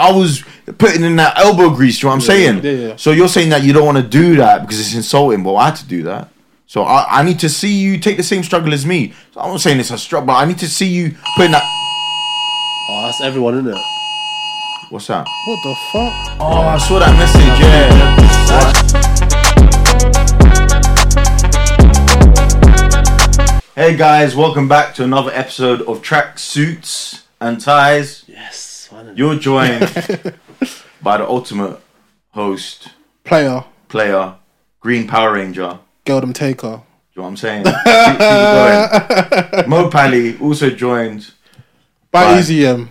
I was putting in that elbow grease. You know what I'm saying? yeah, yeah. So you're saying that you don't want to do that because it's insulting, but I had to do that. So I, I need to see you take the same struggle as me. So I'm not saying it's a struggle, but I need to see you putting that. Oh, that's everyone, isn't it? What's that? What the fuck? Oh, I saw that message. Yeah. Hey guys, welcome back to another episode of Tracksuits and Ties. Yes. Finally. You're joined by the ultimate host, Player, player, Green Power Ranger. Geldem Taker. You know what I'm saying? Keep, keep. Moe Paly also joined. By Bye. Easy M.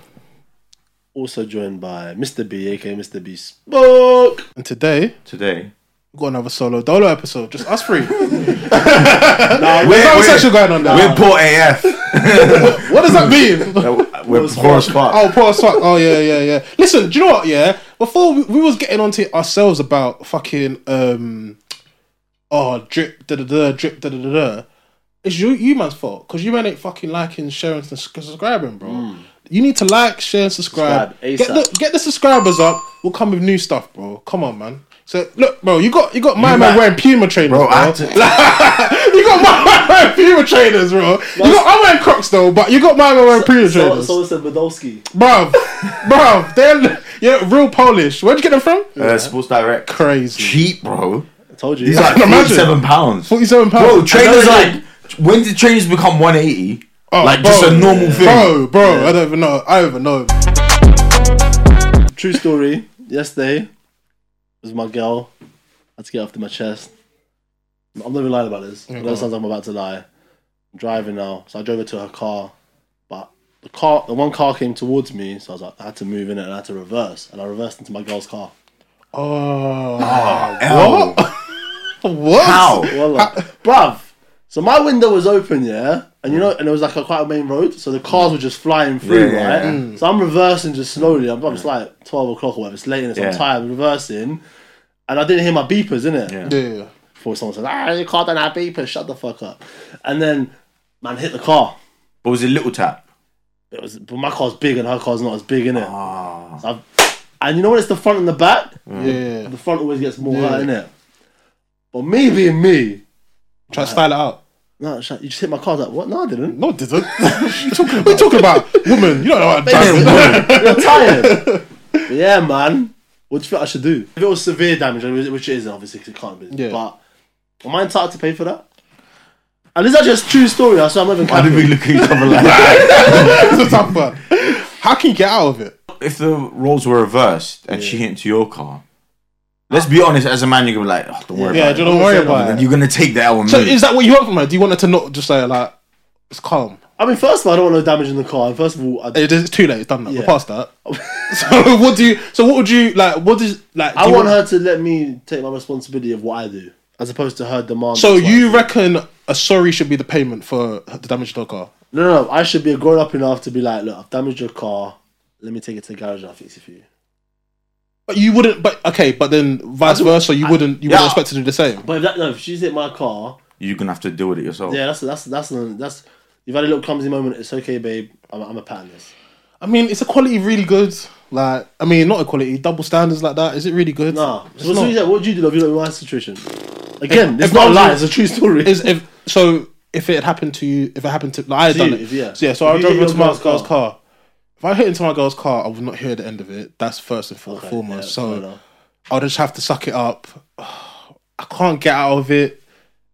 Also joined by Mr. B, aka Mr. B Spoke. And today, today. Got another solo dolo episode. Just us three. Nah, We're, we're, sexual going on there. we're poor AF. What does that mean? we're poor as fuck. Oh, poor as fuck. Oh, yeah, yeah, yeah. Listen, do you know what? Yeah, before we, we was getting onto it ourselves about fucking um, oh drip da da da drip da da da da. It's you, you man's fault because you man ain't fucking liking, sharing, and subscribing, bro. You need to like, share, and subscribe. Subscribe get the get the subscribers up. We'll come with new stuff, bro. Come on, man. So look, bro, you got you got my You man like- wearing Puma trainers, Bro, bro. To- you got my man wearing Puma trainers, bro. You got I'm wearing Crocs though, but you got my man wearing Puma So, trainers. so said Badowski. Bruv, bruv, they're yeah, real Polish. Where'd you get them from? Uh, Sports Direct. Crazy. Cheap, bro. I told you. These are like Imagine. forty-seven pounds. Forty-seven pounds. Bro, trainers I like when did trainers become one eighty? Oh, like bro. just a normal thing. Bro, bro, I don't even know. I don't even know. True story. Yesterday was my girl. I had to get off to my chest. I'm not even lying about this. I know it sounds like I'm about to lie. I'm driving now, so I drove her to her car, but the car, the one car came towards me, so I was like, I had to move in it and I had to reverse, and I reversed into my girl's car. Oh, ah, L. what? How? Well, like, bruv. So my window was open, yeah, and you know, and it was like a quite a main road, so the cars were just flying through, Yeah, yeah, right? yeah. Mm. So I'm reversing just slowly. I'm, it's like twelve o'clock or whatever. It's late and it's Yeah. I'm tired. I'm reversing, and I didn't hear my beepers in it. Yeah. Yeah. Before someone says, "Ah, your car don't have beepers. Shut the fuck up." And then, man, hit the car. But was it little tap? It was, but my car's big and her car's not as big in it. Ah. And you know when it's the front and the back, Yeah. the front always gets more Yeah. hurt in it. But me being me, Try to style it out. No, shut- you just hit my car. I was Like what? No, I didn't. No, it didn't. what you talking, what you talking about? Woman, you don't know what I'm driving. You're tired. But yeah, man. What do you think I should do? If it was severe damage, which it isn't, obviously, 'cause it can't be. Yeah. But am I entitled to pay for that? And this is actually a true story. I swear I'm not even Why did we capping. look at each other like that? It's a tough one. How can you get out of it? if the roles were reversed and she hit into your car, let's be honest, as a man, you're gonna be like, oh, don't worry Yeah, about it. don't worry about it. you're gonna take that one. So is that what you want from her? Do you want her to not just say like, it's calm? I mean, first of all, I don't want no damage in the car. And first of all, I, It is- It's too late. It's done now. Yeah. We're past that. so what do you? So what would you like? What is like? do I you want her to let me take my responsibility of what I do, as opposed to her demand. So that's what I you reckon a sorry should be the payment for the damage to the car? No, no, no. I should be grown up enough to be like, look, I've damaged your car. Let me take it to the garage and I'll fix it for you. But you wouldn't. But okay. But then vice versa, you wouldn't. You Yeah. wouldn't expect to do the same. But if that, no, if she's hit my car, You're gonna have to deal with it yourself. yeah, that's that's that's that's. You've had a little clumsy moment. It's okay, babe. I'm, I'm a pattern this. I mean, it's a quality really good? Like, I mean, not equality, double standards like that. Is it really good? Nah. So, so not. what would you do if you look at my situation? Again, If- it's if not a lie. It's a true story. Is if so? If it had happened to you, if it happened to, like I had To done you, it, if- yeah. So, yeah. So If I you drove into my girl's girl's car. car. If I hit into my girl's car, I would not hear the end of it. That's first and Okay, foremost. yeah, so. I'll just have to suck it up. I can't get out of it.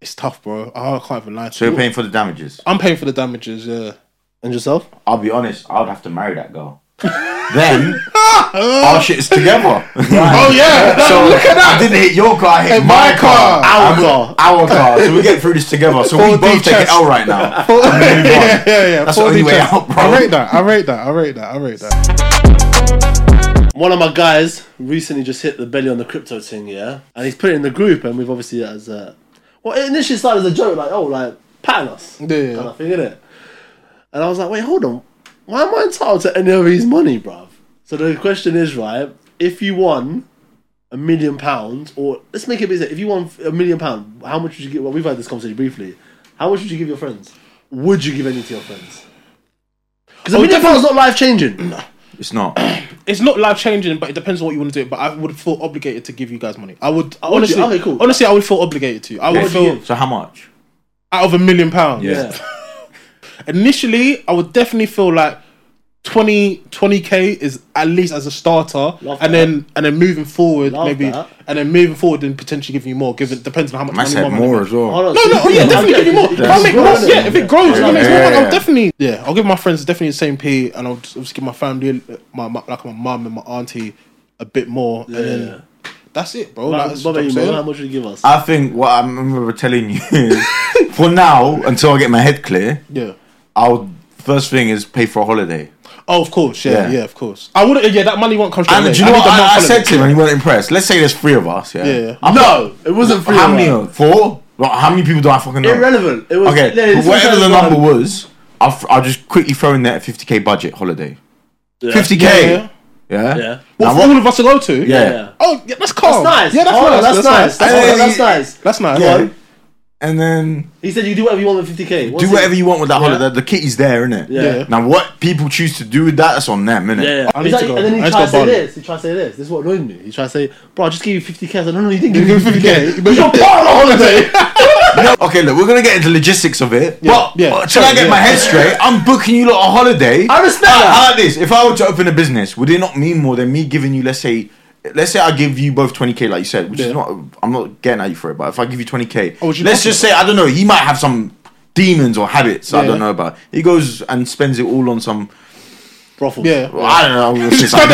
It's tough, bro. I can't even lie to So you. you're paying for the damages. I'm paying for the damages. Yeah. and yourself? I'll be honest, I would have to marry that girl. Then our shit is together. Oh yeah. No, so look at that. I didn't hit your car, I hit Hit my, my car. car. Our car. Our car. So we get through this together. So we 4D both take an chest. L right now. yeah, yeah, yeah. That's the 4D only way chest. out, bro. I rate that. I rate that. I rate that. I rate that. One of my guys recently just hit the belly on the crypto thing, yeah, and he's put it in the group, and we've obviously uh, as a well, it initially started as a joke, like oh, like pattern us, Yeah. kind of thing, innit? And I was like, wait, hold on, why am I entitled to any of his money, bruv? So the question is, right, if you won a million pounds, or let's make it easier, if you won a million pounds, how much would you give? Well, we've had this conversation briefly. How much would you give your friends? Would you give any to your friends? Because a Oh, million definitely- pounds is not life changing. No. It's not. it's not life changing, but it depends on what you want to do. But I would feel obligated to give you guys money. I would Would you? honestly, Okay, cool. honestly, I would feel obligated to. I would would you feel give? So how much? out of a million pounds. Yeah. Initially, I would definitely feel like 20 k is at least as a starter, Love and that. then and then moving forward, Love maybe, that. and then moving forward, and potentially giving you more. Given depends on how much I money said money more make. as well. No, no, oh yeah, definitely give you more. If I make more, growing, yeah, if it grows, Yeah, it makes yeah, more money. yeah. I'll definitely, yeah, I'll give my friends definitely the same P, and I'll just obviously give my family, my, my like my mum and my auntie, a bit more, and then Yeah. that's it, bro. Like, Like, that's what what I'm you, saying. How much would you give us? I think what I remember telling you is, for now, until I get my head clear, Yeah. I'll first thing is pay for a holiday. Oh, of course, yeah, Yeah. yeah, of course. I wouldn't. yeah, that money won't come straight And away. do you know I, what? I, I said to him, and he wasn't impressed. Let's say there's three of us. Yeah. Yeah, yeah. I'm no, it wasn't free. How of many? us. Four? Well, how many people do I fucking know? Irrelevant. It was Okay, yeah, but it's whatever the number one- was, I'll, f- I'll just quickly throw in there a 50k budget holiday. Yeah. 50k. Yeah, Yeah. yeah. Yeah. Yeah. What, Now for what- all of us to go to? Yeah. Yeah. Oh, yeah, that's calm. That's nice. Yeah, that's oh, Hold on, nice. That's nice. That's, Hey, hold on, hey, that's nice. That's nice. Yeah. Go on. And then He said you do whatever you want with 50k. What's do it? whatever you want with that Yeah. holiday. The kitty's there, innit? Yeah. Yeah. Now, what people choose to do with that, that's on them, innit? Yeah, yeah. I need like- to go. And then he I to tried to say Bali. this. He tried to say this. This is what annoyed me. He tried to say, "Bro, I just gave you 50k." I said, "No, no, you didn't give me 50k. But You're part of the holiday." Okay, look, we're gonna get into the logistics of it. But yeah. Uh, but till I get yeah. my head straight, I'm booking you lot a holiday. I respect I- that. I like this. If I were to open a business, would it not mean more than me giving you, let's say, let's say I give you both 20k, like you said, which is not, I'm not getting at you for it, but if I give you 20k, Oh, you let's just give say, I don't know, he might have some demons or habits I don't know about. He goes and spends it all on some, Brothel. Yeah. well, I don't know, I'm gonna say something.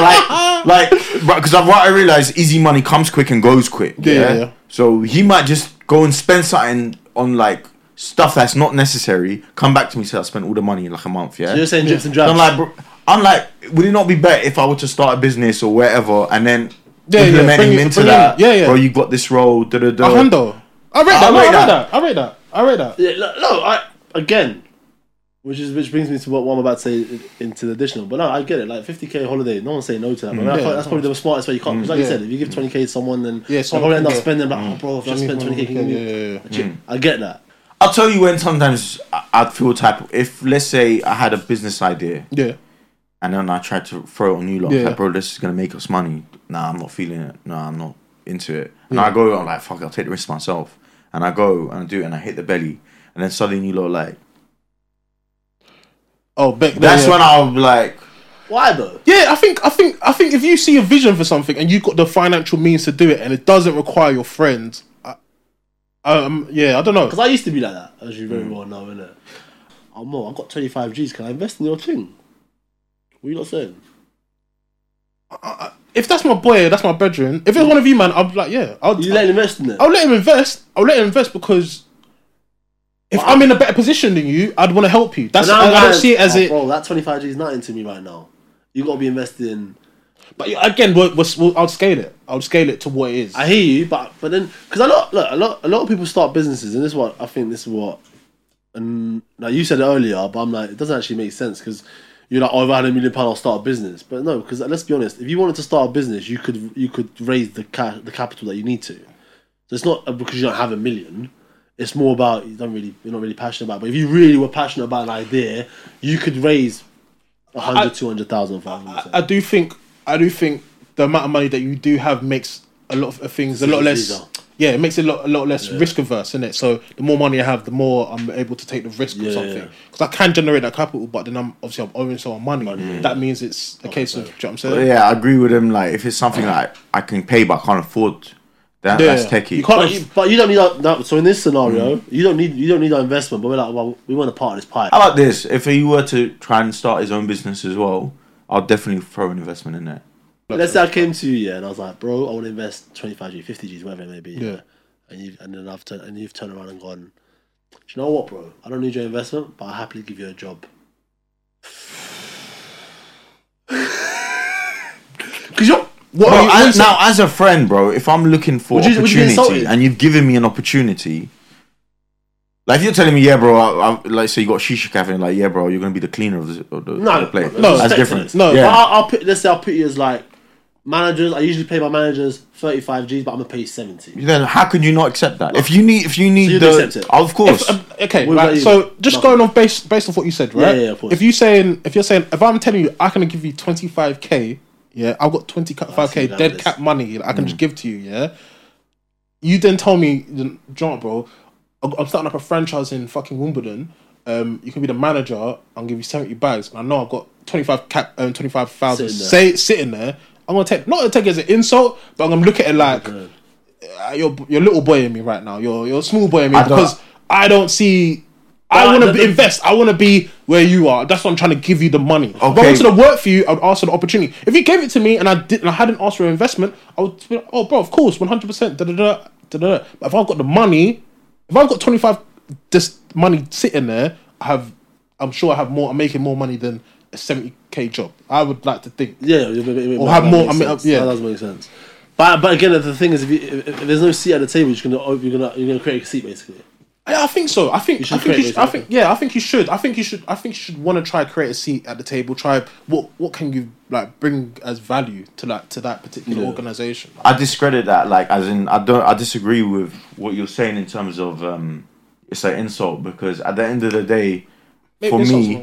like, like, because what I realize, easy money comes quick and goes quick. Yeah, Yeah, yeah, yeah. So he might just go and spend something on like stuff that's not necessary. Come back to me, say I spent all the money in like a month. Yeah. So you're saying drips and So drabs. I'm like, bro, I'm like, would it not be better if I were to start a business or whatever, and then Yeah, yeah, implement bring him it- into bring that? him- yeah, yeah. Bro, you got this role. Da da da. I read that. I no, I rate rate that. that. I read that. I rate that. Yeah, no, no, I again, which is which brings me to what, what I'm about to say into the additional. But no, I get it. Like 50k holiday, no one's saying no to that. But mm, I Yeah, that's probably the smartest way you can't. Because like you said, if you give 20k to someone, then Yeah, yeah, someone probably end up can spending like, mm. oh, bro, I've just spent 20k. Can you Yeah, yeah, yeah. I get that. I'll tell you when sometimes I- I'd feel type if let's say I had a business idea Yeah. And then I tried to throw it on you lot. Yeah. Like, bro, this is gonna make us money. Nah, I'm not feeling it. Nah, I'm not into it. And Yeah. I go, I'm like, fuck, I'll take the risk myself. And I go and I do it and I hit the belly. And then suddenly you lot like, Oh, back then, that's yeah. when I'll be like, Why though? Yeah, I think I think I think if you see a vision for something and you've got the financial means to do it and it doesn't require your friends, I, um, yeah, I don't know. Because I used to be like that, as you very well know, innit? I'm more. I've got 25 G's. Can I invest in your thing? What are you not saying? If that's my boy, that's my bedroom. If it's one of you, man, I'm like, yeah, I'll, You let him invest in it. I'll let him invest. I'll let him invest because if I'm in a better position than you, I'd want to help you. That's I, I'm I don't like, see it as oh, it. Bro, that 25 G is nothing to me right now. You got to be investing. But again, we'll, we'll, we'll, I'll scale it. I'll scale it to what it is. I hear you, but but then because a lot look a lot a lot of people start businesses, and this is what I think this is what. And now you said it earlier, but I'm like it doesn't actually make sense because you're like, oh, if I had a million pound, I'll start a business. But no, because let's be honest, if you wanted to start a business, you could you could raise the ca- the capital that you need to. So it's not because you don't have a million. It's more about you don't really you're not really passionate about. It. But if you really were passionate about an idea, you could raise a I- hundred, two hundred thousand for argument's I sake. do think I do think the amount of money that you do have makes a lot of things a lot less. Yeah, it makes it a lot, a lot less risk averse, isn't it? So the more money I have, the more I'm able to take the risk Yeah, of something. yeah. Because I can generate that capital, but then I'm obviously I'm owing someone money. That means it's a case of. Do you know what I'm saying? yeah, I agree with him. Like, if it's something like I can pay but I can't afford, that, Yeah. that's techie. You can't- But you, but you don't need that, that. So in this scenario, mm. you don't need you don't need that investment. But we're like, well, we want a part of this pie. How about this? If he were to try and start his own business as well, I'll definitely throw an investment in there. Let's say I came to you, yeah, and I was like, bro, I want to invest twenty five G, fifty G's, whatever it may be. Yeah. And you've and then I've turned and you've turned around and gone, do you know what, bro? I don't need your investment, but I'll happily give you a job. Because you're. What, Bro, are you- as- now, as a friend, bro, if I'm looking for you- would you opportunity and you've given me an opportunity, like if you're telling me, yeah, bro, I, I, like say you got shisha cafe, and like, yeah, bro, you're gonna be the cleaner of the, of the, No, of the place. no, that's different. No, But yeah. I'll, I'll put let's say I'll put you as like managers. I usually pay my managers thirty five G's, but I'm gonna pay you seventy. Then how could you not accept that? If you need, if you need you'd the, accept it? of course. Um, okay, What right, about you? so just Nothing. going off based based off what you said, right? Yeah, yeah, of course. If you saying if you're saying if I'm telling you I can give you 25k, yeah, I've got 25k dead list. cap money that I can Mm. just give to you, yeah. You then tell me, John, bro, I'm I'm starting up a franchise in fucking Wimbledon. Um, you can be the manager. I'll give you 70 bags, and I know I've got 25 cap, um, 25,000 say sitting there. I'm gonna take not to take it as an insult, but I'm gonna look at it like Good. uh, you're you're little boy in me right now. You're you're a small boy in me I don't- because I don't see. I want to invest. I want to be where you are. That's why I'm trying to give you the money. If I Okay. wanted to work for you, I would ask for the opportunity. If you gave it to me and I did, and I hadn't asked for an investment, I would. Be like, oh, bro, of course, 100. percent. But if I've got the money, if I've got 25 this money sitting there, I have. I'm sure I have more. I'm making more money than a 70k job. I would like to think. Yeah, it- it- it- Or that have more- makes I mean, sense. yeah. that does make sense. But but again, the thing is, if, you, if, if there's no seat at the table, you're gonna you're gonna you're gonna create a seat basically. Yeah, I think so. I think. should I think. You should, I think. Yeah, I think you should. I think you should. I think you should want to try create a seat at the table. Try what what can you like bring as value to that to that particular Yeah. organization. I discredit that. Like, as in, I don't. I disagree with what you're saying in terms of um, it's an insult because at the end of the day, Maybe for insult's me,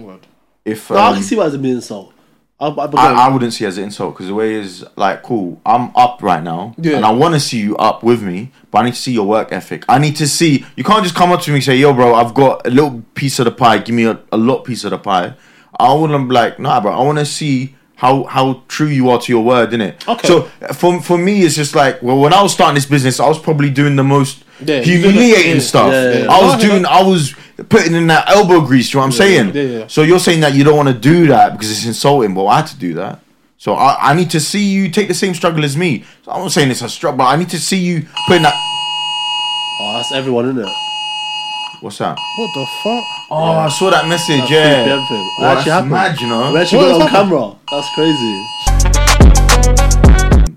if No, I um, can see why it's a bit insult. I, I, I, I wouldn't see it as an insult because the way is like cool. I'm up right now, Yeah. and I want to see you up with me, but I need to see your work ethic. I need to see. You can't just come up to me and say, "Yo, bro, I've got a little piece of the pie. Give me a, a lot piece of the pie." I wouldn't be like, "Nah, bro. I want to see." How, how true you are to your word, innit? Okay. So for for me, it's just like well, when I was starting this business, I was probably doing the most Yeah, you did it- humiliating yeah, stuff. yeah, yeah. I I was doing. I was putting in that elbow grease. You know what I'm saying? yeah, yeah. So you're saying that you don't want to do that because it's insulting, but I had to do that. So I, I need to see you take the same struggle as me. So I'm not saying it's a struggle, but I need to see you putting that. oh, that's everyone, isn't it? What's that? What the fuck? Oh, I saw that message. That's yeah, 3 thing. Well, actually that's happened. mad, you know. We actually What got it on has camera. That's crazy.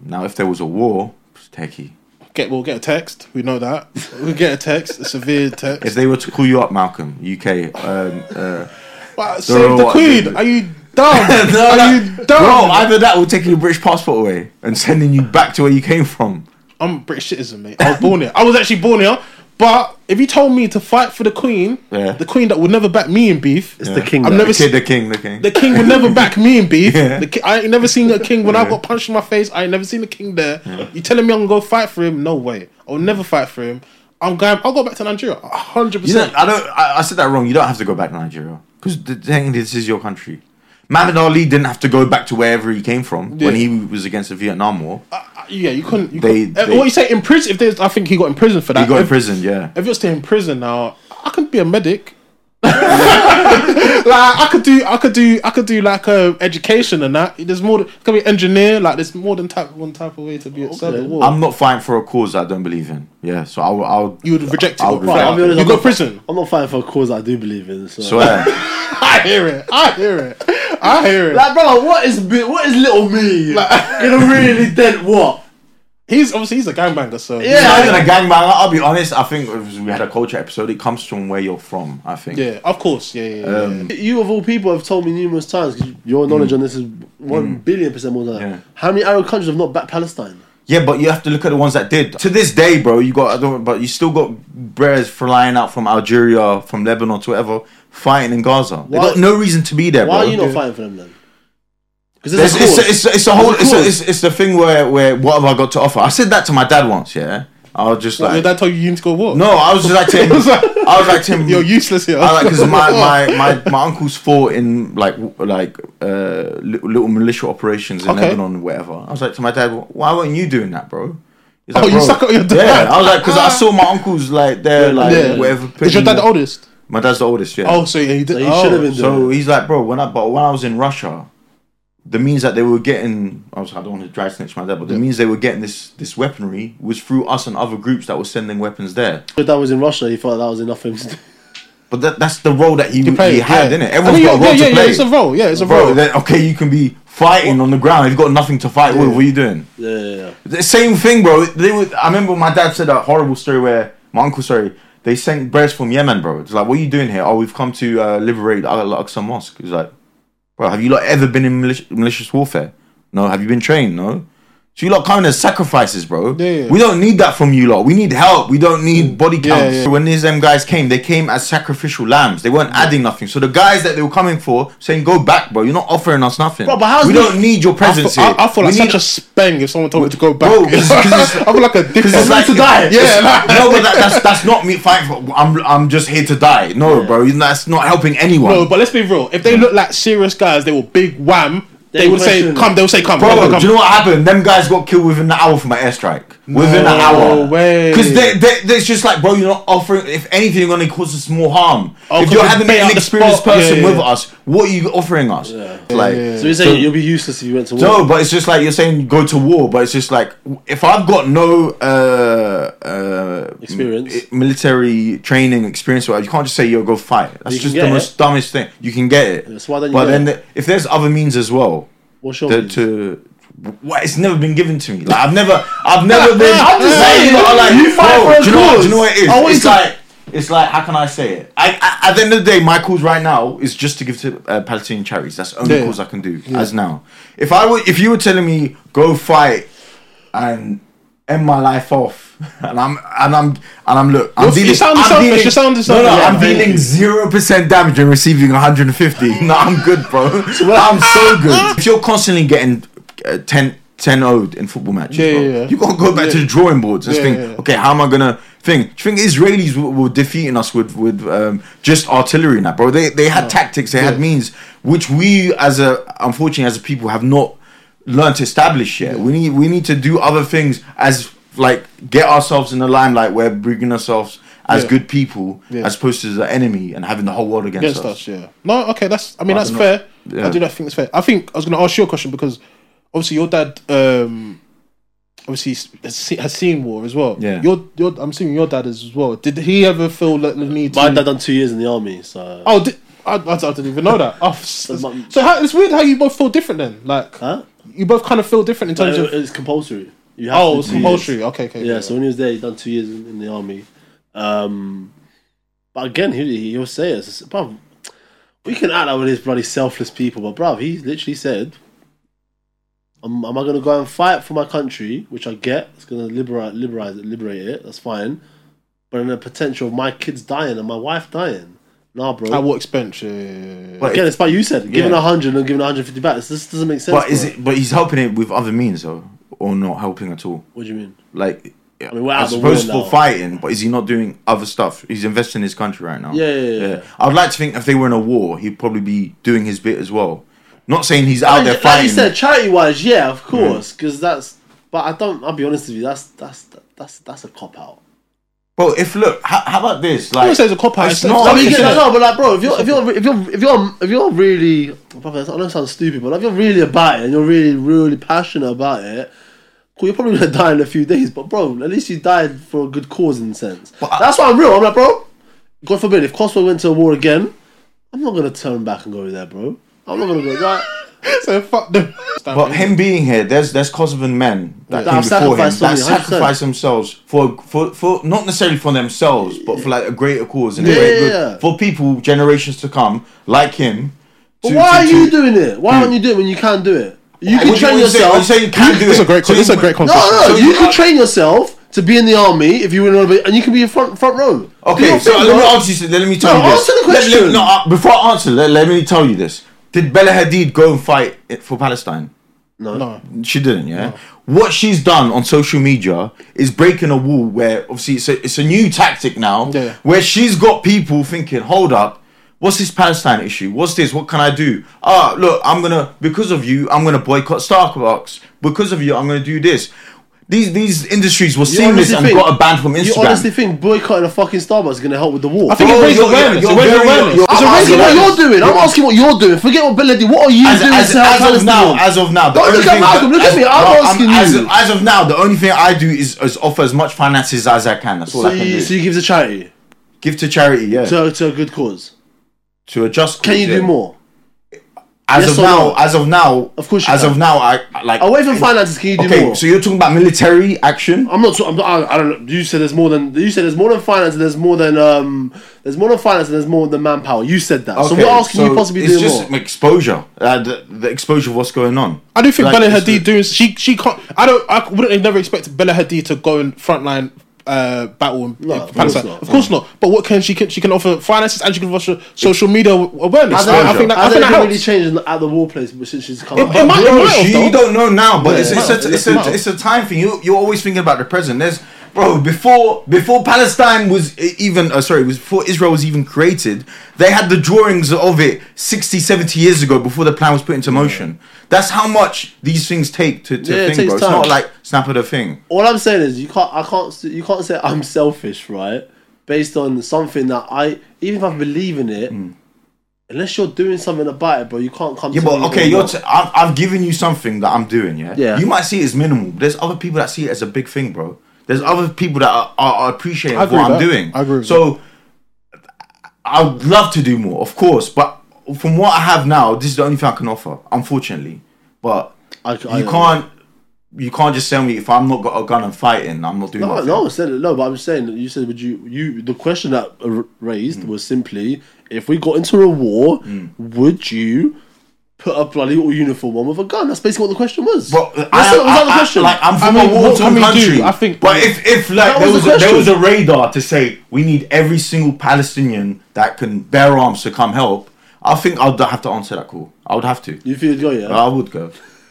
Now, if there was a war, it's techie. Get we'll get a text. We know that. We'll get a text, a severe text. If they were to call you up, Malcolm, UK, um, uh, But save the queen. Are you dumb? no, Are no, you dumb? bro, either that or taking your British passport away and sending you back to where you came from. I'm a British citizen, mate. I was born here. I was actually born here. But if you told me to fight for the queen, Yeah. the queen that would never back me in beef, It's the king. I've never The kid, the king, the king. the king would never back me in beef. Yeah. The ki- I ain't never seen a king when I got punched in my face. I ain't never seen the king there. You telling me I'm gonna go fight for him? No way. I'll never fight for him. I'm going. I'll go back to Nigeria. a hundred You don't, percent. I don't. I, I said that wrong. You don't have to go back to Nigeria because the thing this is your country. Muhammad Ali didn't have to go back to wherever he came from when he was against the Vietnam War. Yeah, you couldn't. You They- couldn't. Uh, they- what you say in prison? If there's, I think he got in prison for that. He got in prison, yeah. if you're still in prison now, I could be a medic. like I could do, I could do, I could do like uh, education and that. There's more. Than, could be engineer. Like there's more than type one type of way to be at serve the war. I'm not fighting for a cause I don't believe in. Yeah, so I'll. I'll you would reject it. I'll or reject fight. it. I'll be honest, you I'm go not- prison. I'm not fighting for a cause I do believe in. So. swear. I hear it. I hear it. I hear it. Like, bro, what is bi- what is little me like, gonna really dent what? He's obviously he's a gangbanger, so Yeah. It's not even a gangbang. I'll be honest. I think if we had a culture episode. It comes from where you're from. I think. yeah, of course, yeah, yeah. yeah. Um, You of all people have told me numerous times. your knowledge on this is one billion percent more than that. Yeah. How many Arab countries have not backed Palestine? Yeah, but you have to look at the ones that did. To this day, bro, you got. I don't. But you still got bears flying out from Algeria, from Lebanon to whatever, fighting in Gaza. They got no reason to be there, Why bro. are you not fighting for them then? Because It's, there's a it's, it's, it's a whole. It's, a, it's, it's the thing where where what have I got to offer? I said that to my dad once. Yeah, I was just What, like, your dad told you you need to go what? no, I was just like to him. I was like to him. You're useless here. I like because my, my, my, my uncles fought in like like uh, li- little militia operations in Okay. Lebanon and whatever. I was like to my dad, why weren't you doing that, bro? He's Oh, like, you suck up your dad. Yeah, I was like, because I saw my uncles like there, like Yeah. whatever. Is your dad the oldest? My dad's the oldest. Yeah. Oh, so he did. So he oh. should have been oh. doing So it. he's like, bro, when I but when I was in Russia, the means that they were getting, I, was, I don't want to dry snitch my dad, but the means they were getting this this weaponry was through us and other groups that were sending weapons there. But that was in Russia, he thought that was enough for him to do. But that, that's the role that he, You play he it, had, yeah. innit? I Everyone's mean, got a role yeah, to yeah, play. it's a role. Yeah, it's a Bro, role. then, okay, you can be fighting on the ground. You've got nothing to fight with. What are you doing? Yeah, yeah, yeah. The same thing, bro. They would. I remember my dad said a horrible story where my uncle, sorry, they sent bears from Yemen, bro. It's like, what are you doing here? Oh, we've come to uh, liberate Al Aqsa Mosque. He's like, bro, have you lot ever been in malicious warfare? No. Have you been trained? No. So you lot coming as sacrifices, bro. Yeah, yeah. We don't need that from you lot. We need help. We don't need mm. body counts. yeah. When these them guys came, they came as sacrificial lambs. They weren't adding nothing. So the guys that they were coming for saying, "Go back, bro. You're not offering us nothing. Bro, but how's we the- don't need your I presence feel, here. I, I feel like we such need a speng if someone told me to go back. Bro, 'cause it's- I feel like a dick. Because it's like to die. Yeah, like- no, but that, that's that's not me fighting for. I'm I'm just here to die. No, bro, that's not helping anyone. No, but let's be real. If they look like serious guys, they were big wham. They, They would say, "Come." They would say, "Come." Bro, come, come. do you know what happened? Them guys got killed within an hour from an airstrike. Within an No hour. way. Because they, they, they- it's just like, bro, you're not offering. If anything, you're going to cause us more harm. Oh, if 'cause you're having an out the inexperienced spot. person Yeah, yeah, with yeah. us, what are you offering us? Like, yeah. So you're saying you'll be useless if you went to war. no, but it's just like you're saying go to war, but it's just like if I've got no uh, uh, Experience. m- military training experience, whatever, you can't just say yo go fight. That's You just get the it. most dumbest thing. You can get it, Yeah, so why don't but then it? if there's other means as well, What's your to, to what it's never been given to me. Like I've never, I've never been. I'm just saying, you know, like you fight bro, for do you know what? Do you know what it is? It's to- like. It's like how can I say it? I, I at the end of the day, my cause right now is just to give to uh, Palestinian charities. That's the only Yeah. cause I can do as now. If I were, if you were telling me go fight and end my life off, and I'm and I'm and I'm look, I'm You're- you dealing. sound I'm dealing- you sound no, no, Yeah, I'm dealing zero percent damage and receiving 150. No, I'm good, bro. I'm so good. If you're constantly getting uh, 10 10 owed in football matches, Yeah, bro, yeah, yeah. you gotta go back to the drawing boards and Yeah, think, yeah, yeah. okay, how am I gonna think? Do you think Israelis were, were defeating us with with um, just artillery now, bro? They they had tactics, they had means, which we as a unfortunately as a people have not learned to establish yet. We need we need to do other things as like get ourselves in the limelight where bringing ourselves as Yeah. good people Yeah. as opposed to the enemy and having the whole world against, against us. us. Yeah. No, okay, that's. I mean, I that's don't fair. Yeah. I do not think it's fair. I think I was going to ask you a question because obviously your dad, um, obviously has se- has seen war as well. Yeah. Your, your, I'm assuming your dad is as well. Did he ever feel like the need to? My dad done two years in the army, so. Oh, did, I, I, I didn't even know that. Oh, s- my- so how, it's weird how you both feel different then. Like Huh? You both kind of feel different in terms it- of. it's compulsory. You have Oh, it's compulsory. years. Okay, okay. Yeah, so when he was there, he done two years in, in the army. Um, but again, he he'll say it. Bruv, we can act like we're these bloody selfless people, but bruv, he literally said, "Am, am I going to go and fight for my country, which I get? It's going to liberate, liberate, it, liberate it. That's fine. But in the potential of my kids dying and my wife dying, nah, bro. At what expense? Yeah, yeah, yeah, yeah. But Again, it's like you said, giving Yeah. a hundred and giving 150 back. This, this doesn't make sense. But is bro. it? But he's helping it with other means though, or not helping at all. What do you mean? Like, I, mean, we're out I of the suppose war now. for fighting, but is he not doing other stuff? He's investing in his country right now. Yeah, yeah, yeah. I would like to think if they were in a war, he'd probably be doing his bit as well. Not saying he's out there like fighting. you said, charity wise, yeah, of course, because that's. But I don't. I'll be honest with you. That's that's that's that's a cop out. Well, if look, how, how about this? Like, it's a cop out. it's not- I mean, yeah, no, but like, bro, if you're if you're if you're if you're if you're really, brother, I don't sound stupid, but if you're really about it and you're really really passionate about it, cool, you're probably gonna die in a few days. But bro, at least you died for a good cause in a sense. I- That's why I'm real. I'm like, bro, God forbid, if Kosovo went to a war again, I'm not gonna turn back and go there, bro. I'm not gonna go. Like, so fuck them. But him being here, there's there's Kosovan men that That came have before him that something, 100%. sacrifice themselves for, for for not necessarily for themselves, but for like a greater cause and Yeah, a great yeah, good yeah. for people generations to come like him. but to- why to- are to- you doing it? Why aren't you doing it when you can't do it? You What can you- train what you saying? yourself. What you saying you can do It's a great. So It's a great No, concept. no, no. So you you can train yourself to be in the army if you win, and you can be in front front row. Okay, so let me bro. answer. you- Let me tell No, you this. answer the Let- let- no, uh, before I answer, let, let me tell you this. Did Bella Hadid go and fight it for Palestine? No. No. She didn't, yeah. What she's done on social media is breaking a wall where obviously it's a, it's a new tactic now, Yeah. where she's got people thinking, hold up, what's this Palestine issue? What's this? What can I do? Ah, look, I'm gonna because of you, I'm gonna boycott Starbucks. Because of you, I'm gonna do this. These these industries were seeing this and think- got a ban from Instagram. You honestly think boycotting a fucking Starbucks is going to help with the war? I think Bro, it raises you're- awareness. you're It raises awareness. you're- I'm I'm asking what you're doing. I'm asking what you're doing. Forget what Bill did. What are you as, doing as, to help as of now, as of now, Don't look at Malcolm, look at me, I'm asking you. As of now, the only thing I do is, is offer as much finances as I can. That's all I can do. so you give to charity Give to charity, yeah, to, to, to a good cause. To a just. Can you do more? As Yes of now, no? as of now, Of course you as can. of now, I I- like. Away from finances, can you do okay, more? so you're talking about military action. I'm not. I'm not. I, I don't know. You said there's more than. You said there's more than finance. And there's more than. Um. There's more than finance. And there's more than manpower. You said that. so Okay, what else can you so possibly it's do just more? exposure, uh, the, the exposure of what's going on. I do think Like, Bella Hadid the- doing she she can't. I don't. I wouldn't have never expected Bella Hadid to go in frontline uh, battle in, No, in of course Palestine. not. Of course not. But what can she can she can offer finances and she can offer social media awareness. I, I think that, I has think that helps. really changed at the war place since she's come? It- out? it might- Bro, might you, though. you don't know now, but it's, Yeah, it's, a, it's, a, it's a time thing. You, you're always thinking about the present. There's, bro, before before Palestine was even, uh, sorry, was before Israel was even created, they had the drawings of it 60, 70 years ago before the plan was put into motion. That's how much these things take to, to Yeah, it think, takes bro. It's not like snap of the thing. All I'm saying is you can't. I can't. You can't say I'm selfish, right? Based on something that I, even if I believe in it, unless you're doing something about it, bro, you can't come. Yeah, to but okay, you're t- I've, I've given you something that I'm doing, yeah? Yeah. You might see it as minimal. There's other people that see it as a big thing, bro. There's other people that are, are, are appreciating what I'm that. doing. I agree with so I would love to do more, of course, but from what I have now, this is the only thing I can offer, unfortunately. But I, I, you can't you can't just tell me if I'm not got a gun and fighting, I'm not doing No, nothing. no, I said it. No, but I'm saying you said would you you the question that raised Hmm. was simply if we got into a war, would you put a bloody little uniform on with a gun? That's basically what the question was. But That's I, not- was that the I- I- question? like I'm from I mean, a war-torn can we do? country. I think- but if if like there was was the a, there was a radar to say we need every single Palestinian that can bear arms to come help, I think I'd have to answer that call. I would have to. you feel go, yeah. I would go.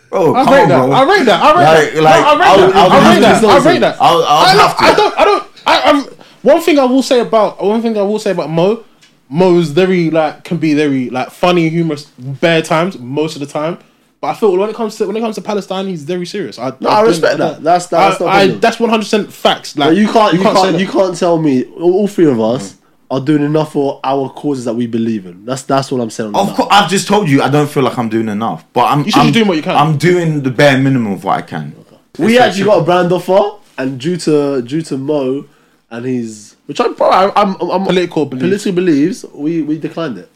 Bro, I come rate on, that. bro. I rate that. I rate Like- that. like, no, I rate that. I would rate that. I rate that. I'll- I'll I don't- have to. I don't. I don't. I, I'm, one thing I will say about one thing I will say about Mo, Mo's very like can be very like funny, humorous, bare times most of the time. But I feel when it comes to when it comes to Palestine, he's very serious. I, No, I respect that. That's- that's I, not a I, that's one hundred percent facts. Like But you can't you, say can't that. you can't tell me all, all three of us are doing enough for our causes that we believe in. That's that's what I'm saying. Of course, I've just told you I don't feel like I'm doing enough, but I'm. You said I'm you're doing what you can. I'm doing the bare minimum of what I can. We actually like- got a brand offer, and due to due to Mo and his, which I'm probably I'm, I'm, I'm Political beliefs. political beliefs, we we declined it,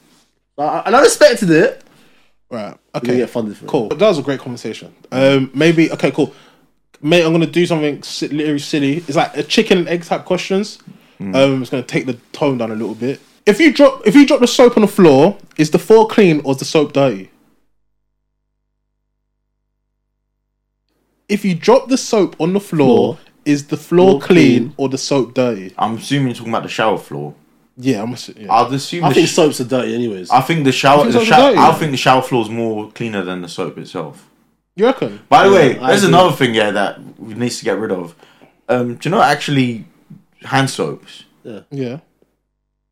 I, and I respected it. Right. Okay. get funded for it. Cool. That was a great conversation. Um, maybe okay, cool. Mate, I'm gonna do something literally silly. It's like a chicken and egg type questions. Um, it's gonna take the tone down a little bit. If you drop if you drop the soap on the floor, is the floor clean or is the soap dirty? If you drop the soap on the floor, Floor. Is the floor Floor clean, clean. or the soap dirty? I'm assuming you're talking about the shower floor. Yeah, I'm. assu- Yeah. I'll assume. I the think sh- soaps are dirty, anyways. I think the shower. think the soaps shower dirty? I think the shower floor is more cleaner than the soap itself. You reckon? By the Yeah, way, I there's agree. another thing yeah that we needs to get rid of. Um, do you know actually hand soaps? Yeah. Yeah.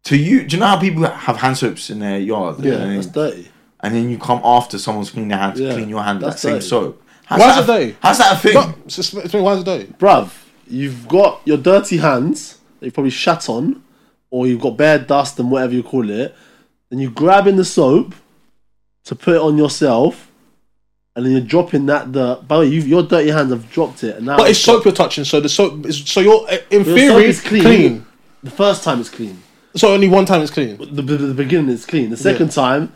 To you, do you know how people have hand soaps in their yard? Yeah, and, That's then, dirty. and then you come after someone's cleaning their hand to clean your hand with that that's same soap. How's Why that is a- it dirty? How's that a thing? No, it's just- it's- why is it dirty? Bruv, you've got your dirty hands that you've probably shat on, or you've got bare dust and whatever you call it. Then you grab in the soap to put it on yourself, and then you're dropping that dirt. By the way, you've, your dirty hands have dropped it, and now But it's got- soap you're touching, so the soap is so you're in Your theory is clean. clean. The first time it's clean. So only one time it's clean. The, the, the beginning is clean. The second time,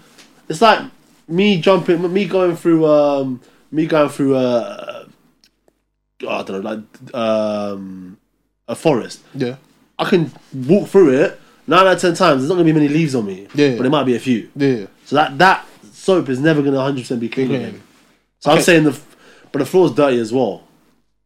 it's like me jumping, me going through, um, me going through, uh, I don't know, like um, a forest. Yeah. I can walk through it nine out of ten times. There's not gonna be many leaves on me, Yeah. but there might be a few. Yeah. So that that soap is never gonna 100 percent be clean clean. again. So I'm saying the, f- but the floor's dirty as well.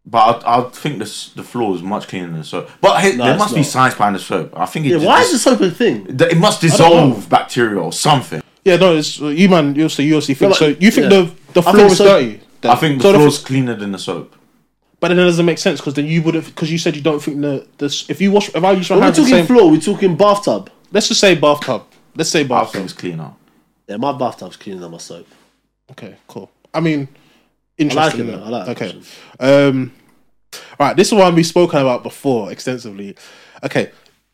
But I, I think the the floor is much cleaner than the soap. But hey, No, there it's must be science behind the soap. I think it. Yeah, just- why is the soap a thing? It must dissolve bacteria or something. Yeah, no, it's uh, you man. You also you also think but- so. You think yeah. the the floor think is so- dirty. then? I think the So floor's cleaner than the soap. but then it doesn't make sense because then you would have because you said you don't think the this if you wash if I use my When we're hands the talking same. floor, we're talking bathtub. let's just say bathtub. Let's say bathtub. think it's cleaner. Yeah, my bathtub's cleaner than my soap. Okay, cool. I mean, interesting. it, though. I like okay. Um, all right, this is one we've spoken about before extensively. Okay,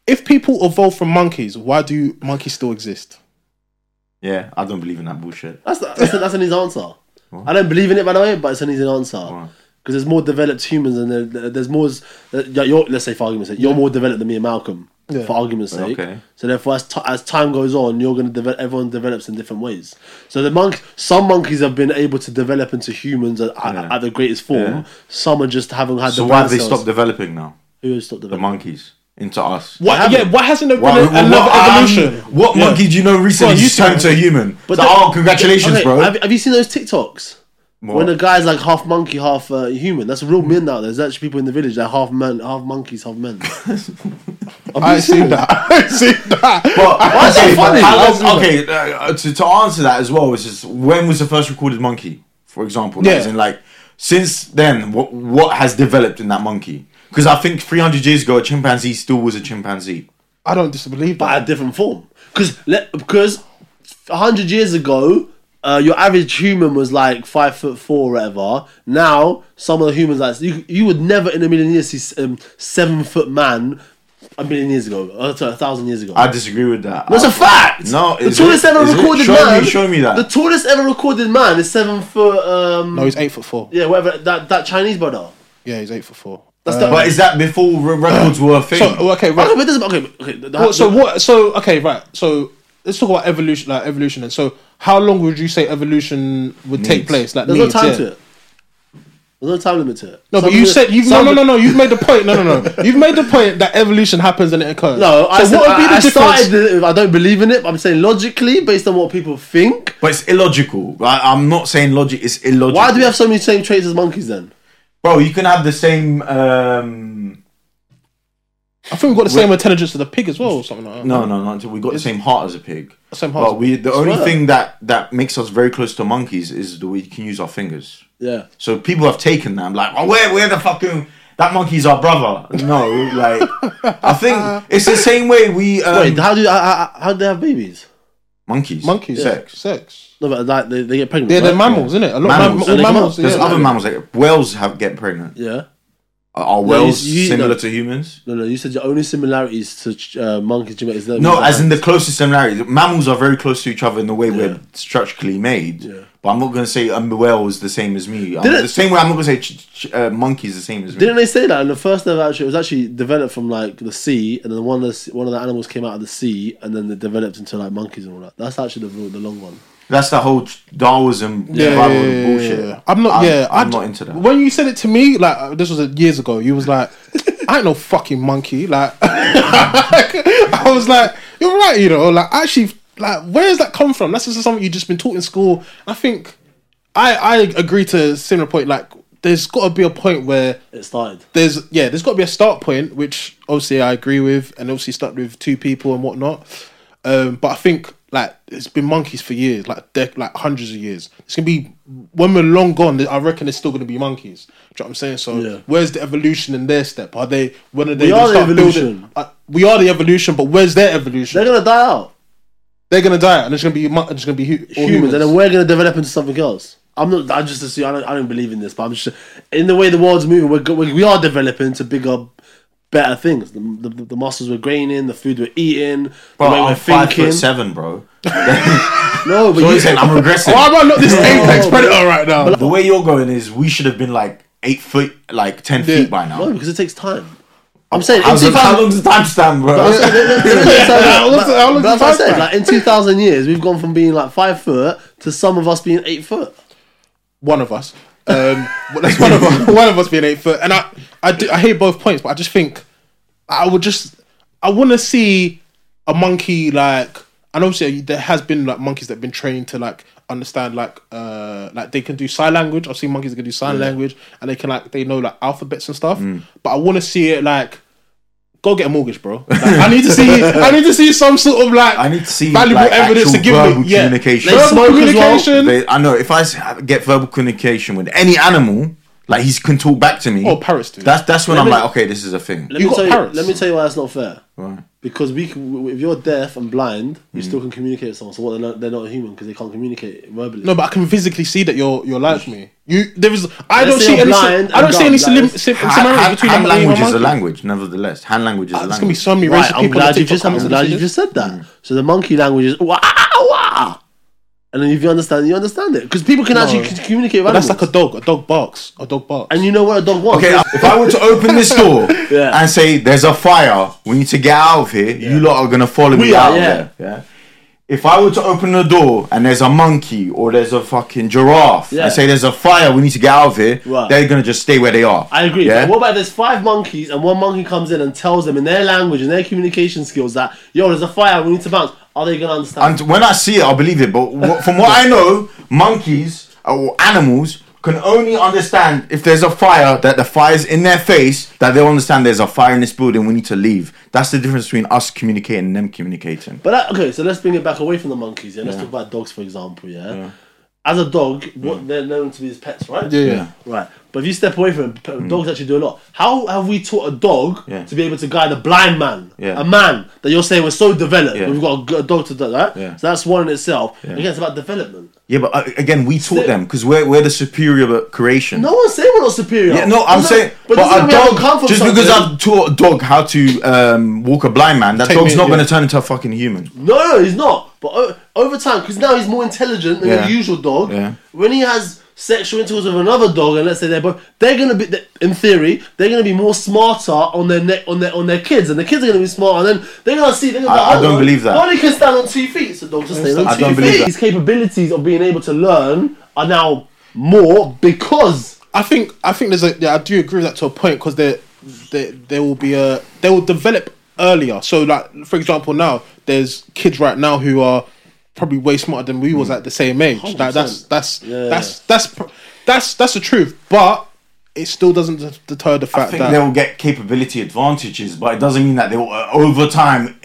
if people evolve from monkeys, why do monkeys still exist? Yeah, I don't believe in that bullshit. That's the, that's, the, that's an easy answer. I don't believe in it by the way, but it's an easy answer. Why? Because there's more developed humans and there, there- there's more. uh, You're, let's say for argument's sake, you're more developed than me and Malcolm. Yeah. for argument's sake. Okay. So therefore, as, t- as time goes on, you're going to develop. Everyone develops in different ways. So the monk, some monkeys have been able to develop into humans at, at- Yeah. at the greatest form. Yeah. Some are just haven't had So the why have they cells. stopped developing now? Who has stopped developing? The monkeys into us. Haven't. yeah, why hasn't there been a, what- another um, evolution? what Yeah. monkey do you know recently you turned to a human? But So, oh, congratulations, Okay, bro. Have, have you seen those TikToks? What? When the guy's like half monkey, half uh, human. That's a real myth now. There's actually people in the village that are half man, half monkeys, half men. I seen that. I seen that. But Why is that okay, funny? long- okay, uh, to, to answer that as well, which is when was the first recorded monkey, for example? Yeah. As in, like, since then, what what has developed in that monkey? Because I think 300 years ago, a chimpanzee still was a chimpanzee. I don't disbelieve but that. at a different form. Because because hundred years ago, uh, your average human was like five foot four, or whatever. Now some of the humans like you, you would never in a million years see um, seven foot man a million years ago, or sorry, a thousand years ago. I disagree with that. That's I- a fact. No, the is tallest it? ever Is recorded Show man. me- show me that. The tallest ever recorded man is seven foot. Um, no, he's eight foot four. yeah, whatever that that Chinese brother. Yeah, he's eight foot four. That's Uh, the. But is that before re- records were a thing? so okay, right. okay, but it doesn't. Okay, okay. the- the- Well, so what? So okay, right. So let's talk about evolution, like evolution. And so, how long would you say evolution would take place? Like There's no time yeah. to it. There's no time limit to it. No, but you said you've no, no, no, no. You've made the point. No, no, no. You've made the point that evolution happens and it occurs. No, so I, said, what would be the I difference? started. the- I don't believe in it. But I'm saying logically, based on what people think. but it's illogical. I, I'm not saying logic. It's illogical. Why do we have so many same traits as monkeys then? Bro, you can have the same. Um, I think we've got the same intelligence as a pig as well, or something like that. no, no, not until we got the same heart as a pig. Same heart But we, the only Swear. thing that that makes us very close to monkeys is that we can use our fingers. Yeah. So people have taken that. I'm like, oh, where, where the fucking that monkey's our brother? No, like, I think it's the same way we um, Wait, how do how, how, how do they have babies? monkeys, monkeys, sex. sex. No, but like they, they get pregnant. Yeah, they're right? mammals, isn't it? A lot Mammals. of all They come mammals. up- There's yeah. other mammals like whales have get pregnant. Yeah. Are, are No, whales you- you- similar no. to humans? No, no. You said your only similarities to uh, monkeys, Jamaica, is that No, as in the closest similarity. Mammals are very close to each other in the way we're structurally made. Yeah. But I'm not going to say um, a whale is the same as me. I'm, Didn't- the same way I'm not going to say ch- ch- uh, monkey's the same as me. Didn't they say that? And the first ever actually, it was actually developed from like the sea, and then one of the, one of the animals came out of the sea, and then they developed into like monkeys and all that. That's actually the the long one. That's the whole Darwinism Yeah, survival yeah, yeah, bullshit. yeah, yeah. I'm not. I'm, yeah, I'm I- not into that. When you said it to me, like uh, this was uh, years ago, you was like, "I ain't no fucking monkey." Like, I was like, "You're right," you know. Like, actually, like, where does that come from? That's just something you just been taught in school. I think, I I agree to a similar point. Like, there's got to be a point where It started. there's yeah, there's got to be a start point, which obviously I agree with, and obviously start with two people and whatnot. Um, but I think like it's been monkeys for years, like dec- like hundreds of years. It's gonna be when we're long gone. I reckon it's still gonna be monkeys. Do you know what I'm saying? So Yeah. where's the evolution in their step? Are they when are they? We are the evolution. building- uh, we are the evolution, but where's their evolution? They're gonna die out. They're gonna die, out, and it's gonna be it's gonna be hu- humans. humans, and then we're gonna develop into something else. I'm not. I just assume. I don't. I don't believe in this, but I'm just in the way the world's moving. We're we we are developing to bigger, better things. The, the, the muscles we're gaining, the food we're eating, Bro, the way we're I'm five thinking. foot seven, bro. No, but So you, saying I'm regressing. Why am I not this apex predator right now? the way you're going is we should have been like eight foot, like ten Yeah. feet by now. no, because it takes time. I'm saying in How's 2000 how long's the time stamp, bro? How long's the- how long's But that's what I said. Like in 2,000 years, we've gone from being like five foot to some of us being eight foot. one of us. Um, that's one of us, one of us being eight foot, and I, I, do, I hear both points, but I just think I would just, I want to see a monkey like, and obviously there has been like monkeys that have been trained to like understand like, uh, like they can do sign language. I've seen monkeys that can do sign language, and they can like they know like alphabets and stuff. Mm. But I want to see it like. Go get a mortgage, bro. Like, I need to see. I need to see some sort of like I need to see valuable like, evidence to give verbal me. Yeah, communication. They verbal smoke as well. communication. They- I know if I get verbal communication with any animal, like he can talk back to me. Oh, parrots do. That's that's when Let I'm me- like, okay, this is a thing. Let You me got tell parrots. you. Let me tell you why that's not fair. Right. Because we, can, if you're deaf and blind, you Mm. still can communicate with someone. So what? They're not, they're not human because they can't communicate verbally. No, but I can physically see that you're you're like me. You there is I Let's don't see any blind I don't see any dumb, sim, sim, Hand, similarities between hand language is a language, nevertheless. Hand language is a language. There's gonna be so many Right, racist I'm people. glad you just. I'm comments glad you just said that. So the monkey language is wah wah. And then if you understand, you understand it because people can actually c- communicate with But that's animals. like a dog. A dog barks. A dog barks. and you know what a dog wants. Okay, uh, if I were to open this door Yeah. and say there's a fire, we need to get out of here, you lot are gonna follow me We are, out yeah. there. Yeah. If I were to open the door and there's a monkey or there's a fucking giraffe Yeah. and say there's a fire, we need to get out of here, Right. they're gonna just stay where they are. I agree. Yeah. What about there's five monkeys and one monkey comes in and tells them in their language and their communication skills that yo, there's a fire, we need to bounce. Are they gonna understand? And when I see it, I'll believe it. But from what I know, monkeys or animals can only understand if there's a fire that the fire's in their face. That they'll understand there's a fire in this building. We need to leave. That's the difference between us communicating and them communicating. But that, okay, so let's bring it back away from the monkeys. Yeah, let's talk about dogs, for example. Yeah, as a dog, what they're known to be as pets, right? yeah, yeah. Right. But if you step away from it, p- dogs actually do a lot. How have we taught a dog. Yeah. to be able to guide a blind man, Yeah. a man that you're saying was so developed? Yeah. We've got a, dog to do that. Yeah. So that's one in itself. Again, it's about development. Yeah, but uh, again, we taught Still- them because we're we're the superior creation. No one's saying we're not superior. Yeah, no, I'm Doesn't- saying, but, doesn't a mean we haven't dog, come from just because. I've taught a dog how to um, walk a blind man, that Take dog's me- not going to turn into a fucking human. No, no, he's not. But o- over time, because now he's more intelligent than the usual dog. When he has sexual intercourse with another dog, and let's say they're both, they're gonna be, in theory, they're gonna be more smarter on their neck, on their on their kids, and the kids are gonna be smarter. And then they're gonna see. They're gonna be I- I oh, don't "Oh, believe that." Nobody can stand on two feet, so dogs are staying on I two don't feet. believe that. His capabilities of being able to learn are now more because I think I think there's a yeah I do agree with that to a point because they they there will be a they will develop earlier. So like for example now there's kids right now who are probably way smarter than we was at the same age. Like, that's that's Yeah. that's that's pr- that's that's the truth. But it still doesn't d- deter the I fact think that they will get capability advantages, but it doesn't mean that they will uh, over time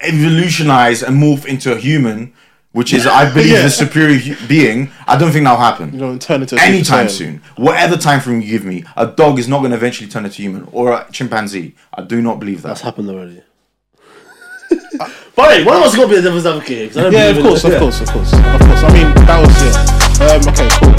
evolutionize and morph into a human, which is I believe Yeah. the superior hu- being. I don't think that'll happen. you know turn into a Anytime Super soon, whatever time frame you give me, a dog is not going to eventually turn into human or a chimpanzee. I do not believe that. that's happened already. But one of us got to be a devil's advocate. here, 'cause I Yeah, of course, of course, of course, of course. I mean that was it. Um, okay, cool.